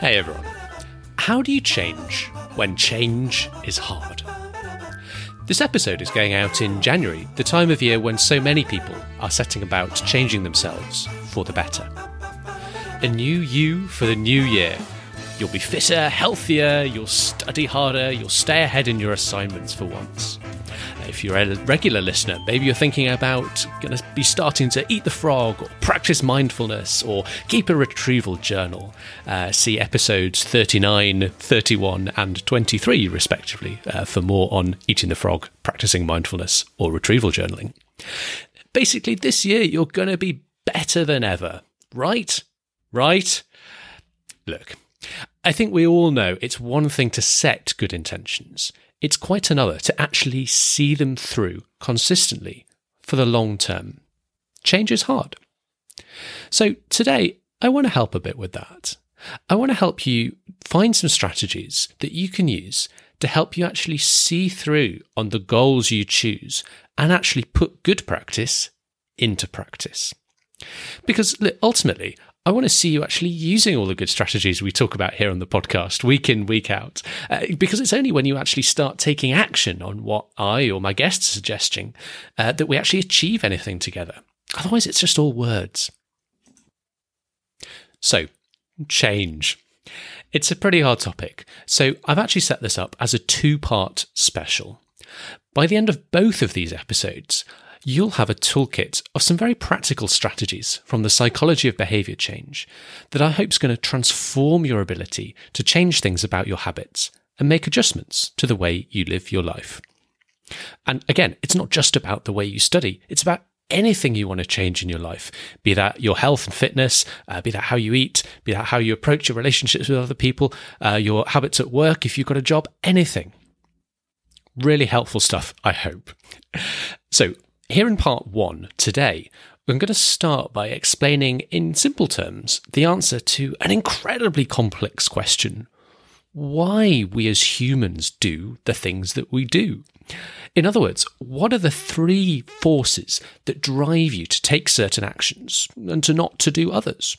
Hey everyone. How do you change when change is hard? This episode is going out in January, the time of year when so many people are setting about changing themselves for the better. A new you for the new year. You'll be fitter, healthier, you'll study harder, you'll stay ahead in your assignments for once if you're a regular listener, maybe you're thinking about going to be starting to eat the frog or practice mindfulness or keep a retrieval journal. Uh, see episodes 39, 31, and 23, respectively, uh, for more on eating the frog, practicing mindfulness, or retrieval journaling. Basically, this year you're going to be better than ever, right? Right? Look, I think we all know it's one thing to set good intentions. It's quite another to actually see them through consistently for the long term. Change is hard. So today, I want to help a bit with that. I want to help you find some strategies that you can use to help you actually see through on the goals you choose and actually put good practice into practice. Because ultimately, I want to see you actually using all the good strategies we talk about here on the podcast week in, week out. Uh, because it's only when you actually start taking action on what I or my guests are suggesting uh, that we actually achieve anything together. Otherwise, it's just all words. So, change. It's a pretty hard topic. So, I've actually set this up as a two part special. By the end of both of these episodes, you'll have a toolkit of some very practical strategies from the psychology of behavior change that I hope is going to transform your ability to change things about your habits and make adjustments to the way you live your life. And again, it's not just about the way you study, it's about anything you want to change in your life, be that your health and fitness, uh, be that how you eat, be that how you approach your relationships with other people, uh, your habits at work, if you've got a job, anything. Really helpful stuff, I hope. So, here in part one today, I'm going to start by explaining in simple terms the answer to an incredibly complex question why we as humans do the things that we do. In other words, what are the three forces that drive you to take certain actions and to not to do others?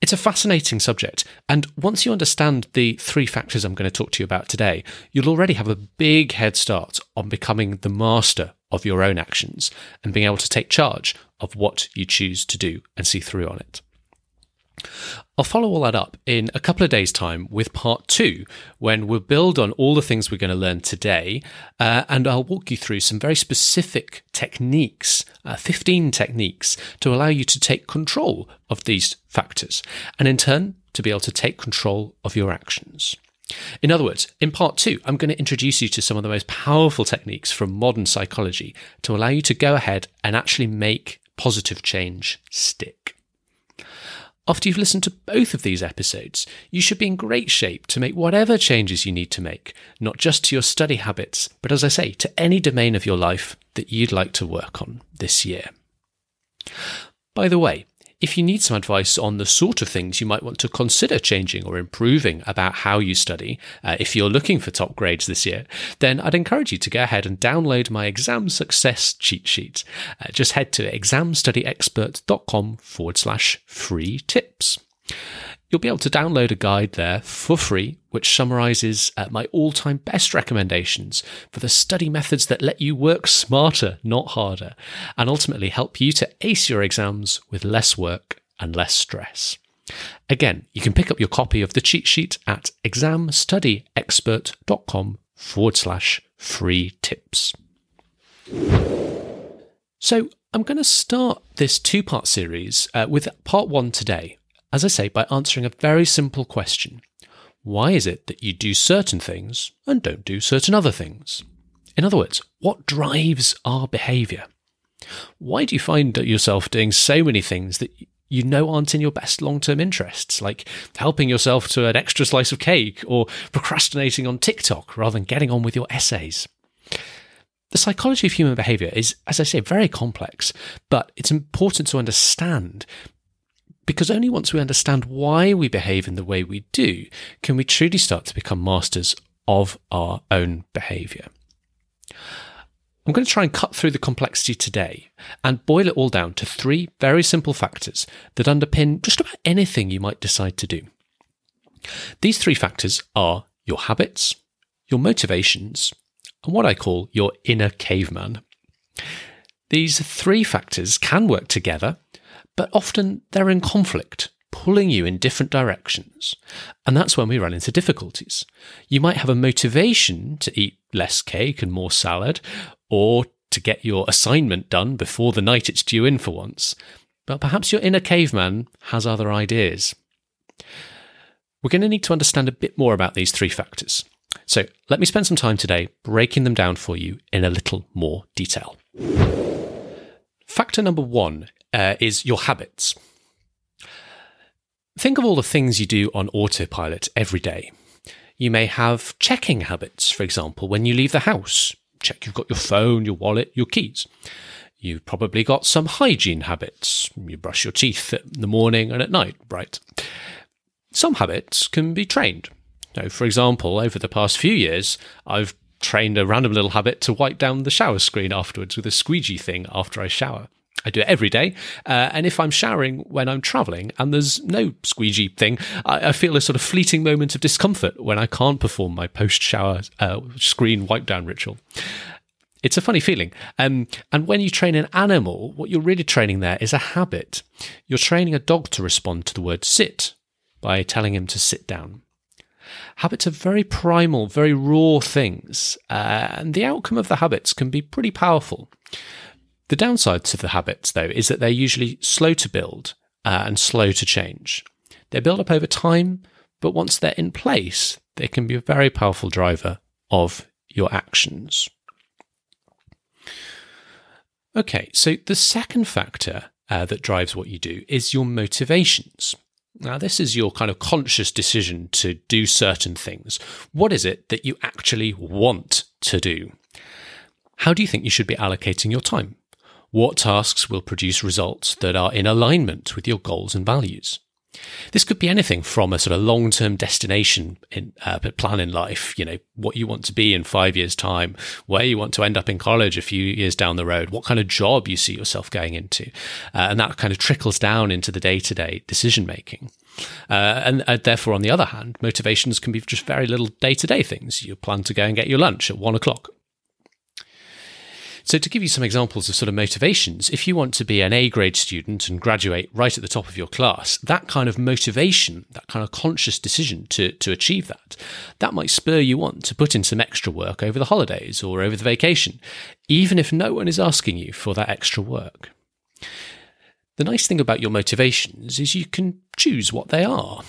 It's a fascinating subject, and once you understand the three factors I'm going to talk to you about today, you'll already have a big head start on becoming the master of your own actions and being able to take charge of what you choose to do and see through on it. I'll follow all that up in a couple of days' time with part two, when we'll build on all the things we're going to learn today. Uh, and I'll walk you through some very specific techniques, uh, 15 techniques, to allow you to take control of these factors and in turn to be able to take control of your actions. In other words, in part two, I'm going to introduce you to some of the most powerful techniques from modern psychology to allow you to go ahead and actually make positive change stick. After you've listened to both of these episodes, you should be in great shape to make whatever changes you need to make, not just to your study habits, but as I say, to any domain of your life that you'd like to work on this year. By the way, if you need some advice on the sort of things you might want to consider changing or improving about how you study, uh, if you're looking for top grades this year, then I'd encourage you to go ahead and download my exam success cheat sheet. Uh, just head to examstudyexpert.com forward slash free tips. You'll be able to download a guide there for free, which summarizes uh, my all time best recommendations for the study methods that let you work smarter, not harder, and ultimately help you to ace your exams with less work and less stress. Again, you can pick up your copy of the cheat sheet at examstudyexpert.com forward slash free tips. So, I'm going to start this two part series uh, with part one today, as I say, by answering a very simple question Why is it that you do certain things and don't do certain other things? In other words, what drives our behaviour? Why do you find yourself doing so many things that you know aren't in your best long term interests, like helping yourself to an extra slice of cake or procrastinating on TikTok rather than getting on with your essays. The psychology of human behavior is, as I say, very complex, but it's important to understand because only once we understand why we behave in the way we do can we truly start to become masters of our own behavior. I'm going to try and cut through the complexity today and boil it all down to three very simple factors that underpin just about anything you might decide to do. These three factors are your habits, your motivations, and what I call your inner caveman. These three factors can work together, but often they're in conflict pulling you in different directions. And that's when we run into difficulties. You might have a motivation to eat less cake and more salad, or to get your assignment done before the night it's due in for once. But perhaps your inner caveman has other ideas. We're going to need to understand a bit more about these three factors. So let me spend some time today breaking them down for you in a little more detail. Factor number one uh, is your habits. Think of all the things you do on autopilot every day. You may have checking habits, for example, when you leave the house. Check you've got your phone, your wallet, your keys. You've probably got some hygiene habits. You brush your teeth in the morning and at night, right? Some habits can be trained. So, for example, over the past few years, I've trained a random little habit to wipe down the shower screen afterwards with a squeegee thing after I shower. I do it every day. Uh, and if I'm showering when I'm traveling and there's no squeegee thing, I, I, feel a sort of fleeting moment of discomfort when I can't perform my post shower uh, screen wipe down ritual. It's a funny feeling. Um, and when you train an animal, what you're really training there is a habit. You're training a dog to respond to the word sit by telling him to sit down. Habits are very primal, very raw things, uh, and the outcome of the habits can be pretty powerful. The downside to the habits, though, is that they're usually slow to build uh, and slow to change. They build up over time, but once they're in place, they can be a very powerful driver of your actions. Okay, so the second factor uh, that drives what you do is your motivations. Now, this is your kind of conscious decision to do certain things. What is it that you actually want to do? How do you think you should be allocating your time? What tasks will produce results that are in alignment with your goals and values? This could be anything from a sort of long term destination in, uh, plan in life, you know, what you want to be in five years' time, where you want to end up in college a few years down the road, what kind of job you see yourself going into. Uh, and that kind of trickles down into the day to day decision making. Uh, and uh, therefore, on the other hand, motivations can be just very little day to day things. You plan to go and get your lunch at one o'clock. So, to give you some examples of sort of motivations, if you want to be an A grade student and graduate right at the top of your class, that kind of motivation, that kind of conscious decision to, to achieve that, that might spur you on to put in some extra work over the holidays or over the vacation, even if no one is asking you for that extra work. The nice thing about your motivations is you can choose what they are.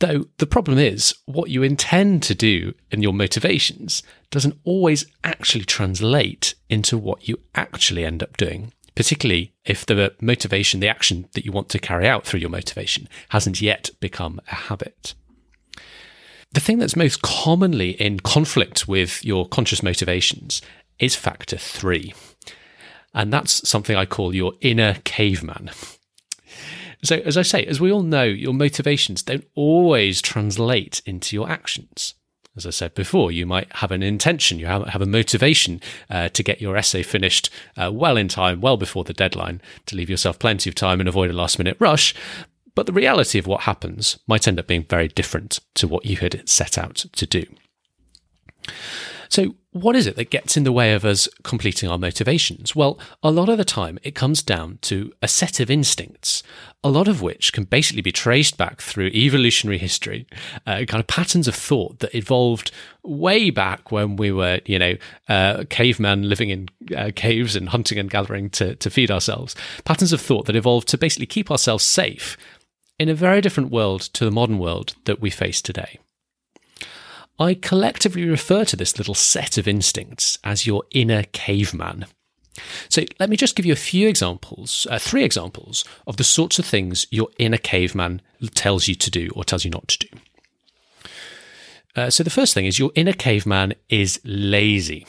Though the problem is, what you intend to do and your motivations doesn't always actually translate into what you actually end up doing, particularly if the motivation, the action that you want to carry out through your motivation, hasn't yet become a habit. The thing that's most commonly in conflict with your conscious motivations is factor three. And that's something I call your inner caveman. So, as I say, as we all know, your motivations don't always translate into your actions. As I said before, you might have an intention, you have, a motivation uh, to get your essay finished uh, well in time, well before the deadline, to leave yourself plenty of time and avoid a last minute rush. But the reality of what happens might end up being very different to what you had set out to do. So, what is it that gets in the way of us completing our motivations? Well, a lot of the time it comes down to a set of instincts, a lot of which can basically be traced back through evolutionary history, uh, kind of patterns of thought that evolved way back when we were, you know, uh, cavemen living in uh, caves and hunting and gathering to, to feed ourselves. Patterns of thought that evolved to basically keep ourselves safe in a very different world to the modern world that we face today. I collectively refer to this little set of instincts as your inner caveman. So let me just give you a few examples, uh, three examples of the sorts of things your inner caveman tells you to do or tells you not to do. Uh, so the first thing is your inner caveman is lazy.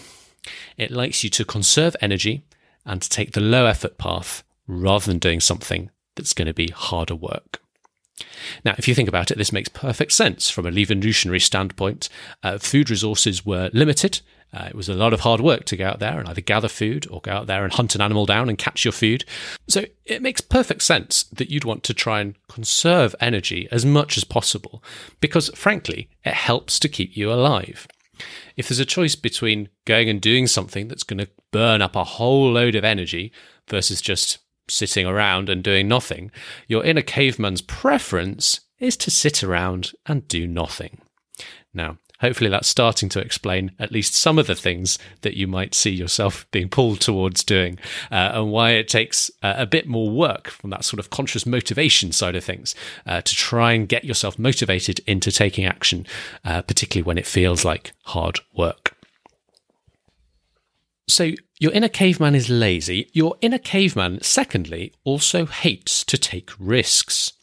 It likes you to conserve energy and to take the low effort path rather than doing something that's going to be harder work. Now, if you think about it, this makes perfect sense from an evolutionary standpoint. Uh, food resources were limited. Uh, it was a lot of hard work to go out there and either gather food or go out there and hunt an animal down and catch your food. So it makes perfect sense that you'd want to try and conserve energy as much as possible because, frankly, it helps to keep you alive. If there's a choice between going and doing something that's going to burn up a whole load of energy versus just sitting around and doing nothing, your inner caveman's preference is to sit around and do nothing. Now, hopefully that's starting to explain at least some of the things that you might see yourself being pulled towards doing uh, and why it takes uh, a bit more work from that sort of conscious motivation side of things uh, to try and get yourself motivated into taking action, uh, particularly when it feels like hard work. So, your inner caveman is lazy. Your inner caveman, secondly, also hates to take risks.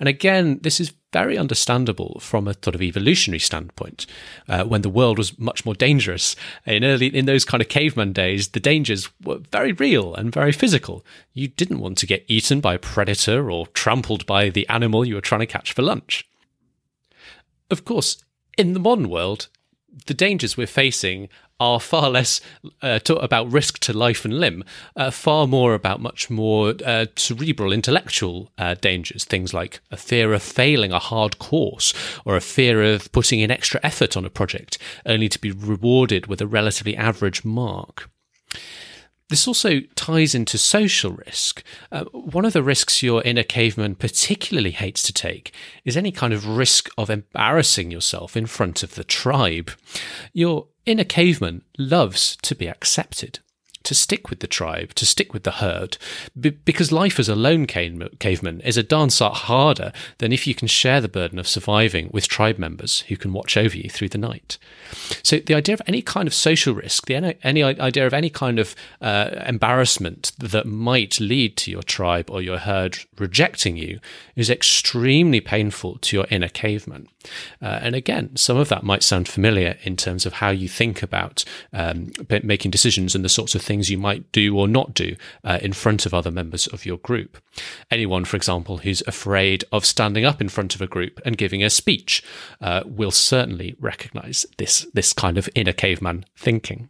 And again, this is very understandable from a sort of evolutionary standpoint. Uh, when the world was much more dangerous in early in those kind of caveman days, the dangers were very real and very physical. You didn't want to get eaten by a predator or trampled by the animal you were trying to catch for lunch. Of course, in the modern world, the dangers we're facing are far less uh, about risk to life and limb, uh, far more about much more uh, cerebral, intellectual uh, dangers. Things like a fear of failing a hard course or a fear of putting in extra effort on a project only to be rewarded with a relatively average mark. This also ties into social risk. Uh, one of the risks your inner caveman particularly hates to take is any kind of risk of embarrassing yourself in front of the tribe. Your inner caveman loves to be accepted to stick with the tribe, to stick with the herd, b- because life as a lone caveman is a darn sight harder than if you can share the burden of surviving with tribe members who can watch over you through the night. So the idea of any kind of social risk, the any, any idea of any kind of uh, embarrassment that might lead to your tribe or your herd rejecting you is extremely painful to your inner caveman. Uh, and again, some of that might sound familiar in terms of how you think about um, making decisions and the sorts of things you might do or not do uh, in front of other members of your group. Anyone, for example, who's afraid of standing up in front of a group and giving a speech uh, will certainly recognize this, this kind of inner caveman thinking.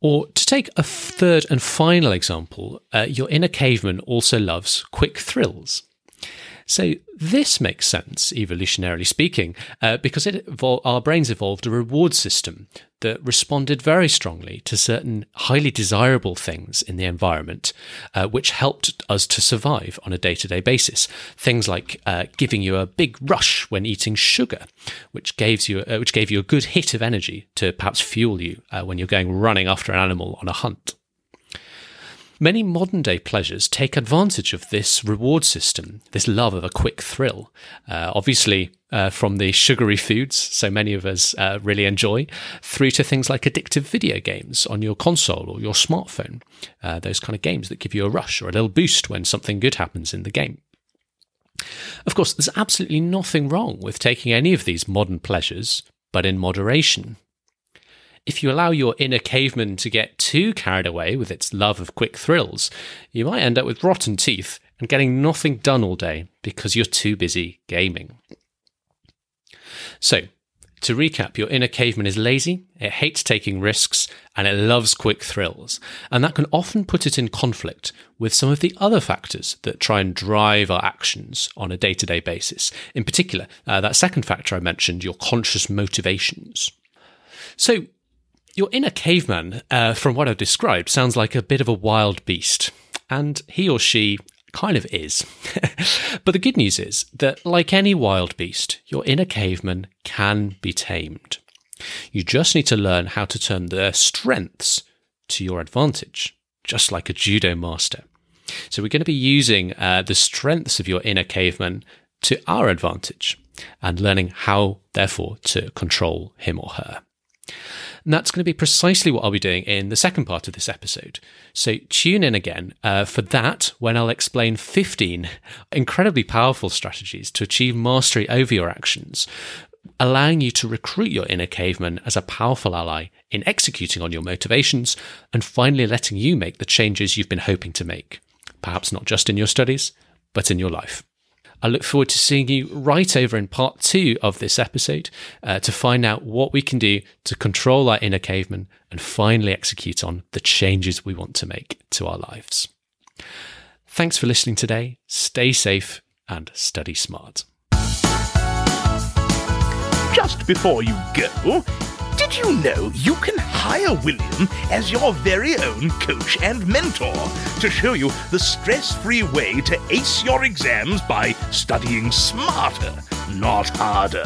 Or to take a third and final example, uh, your inner caveman also loves quick thrills. So this makes sense, evolutionarily speaking, uh, because it, our brains evolved a reward system that responded very strongly to certain highly desirable things in the environment, uh, which helped us to survive on a day to day basis. Things like uh, giving you a big rush when eating sugar, which, gives you, uh, which gave you a good hit of energy to perhaps fuel you uh, when you're going running after an animal on a hunt. Many modern day pleasures take advantage of this reward system, this love of a quick thrill. Uh, obviously, uh, from the sugary foods so many of us uh, really enjoy, through to things like addictive video games on your console or your smartphone. Uh, those kind of games that give you a rush or a little boost when something good happens in the game. Of course, there's absolutely nothing wrong with taking any of these modern pleasures, but in moderation if you allow your inner caveman to get too carried away with its love of quick thrills, you might end up with rotten teeth and getting nothing done all day because you're too busy gaming. So, to recap, your inner caveman is lazy, it hates taking risks, and it loves quick thrills. And that can often put it in conflict with some of the other factors that try and drive our actions on a day to day basis. In particular, uh, that second factor I mentioned, your conscious motivations. So, your inner caveman, uh, from what I've described, sounds like a bit of a wild beast, and he or she kind of is. but the good news is that, like any wild beast, your inner caveman can be tamed. You just need to learn how to turn their strengths to your advantage, just like a judo master. So, we're going to be using uh, the strengths of your inner caveman to our advantage and learning how, therefore, to control him or her. And that's going to be precisely what I'll be doing in the second part of this episode. So tune in again uh, for that when I'll explain 15 incredibly powerful strategies to achieve mastery over your actions, allowing you to recruit your inner caveman as a powerful ally in executing on your motivations and finally letting you make the changes you've been hoping to make. Perhaps not just in your studies, but in your life. I look forward to seeing you right over in part two of this episode uh, to find out what we can do to control our inner caveman and finally execute on the changes we want to make to our lives. Thanks for listening today. Stay safe and study smart. Just before you go, did you know you can hire William as your very own coach and mentor to show you the stress free way to ace your exams by studying smarter, not harder?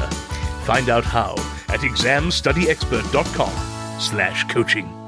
Find out how at examstudyexpert.com slash coaching.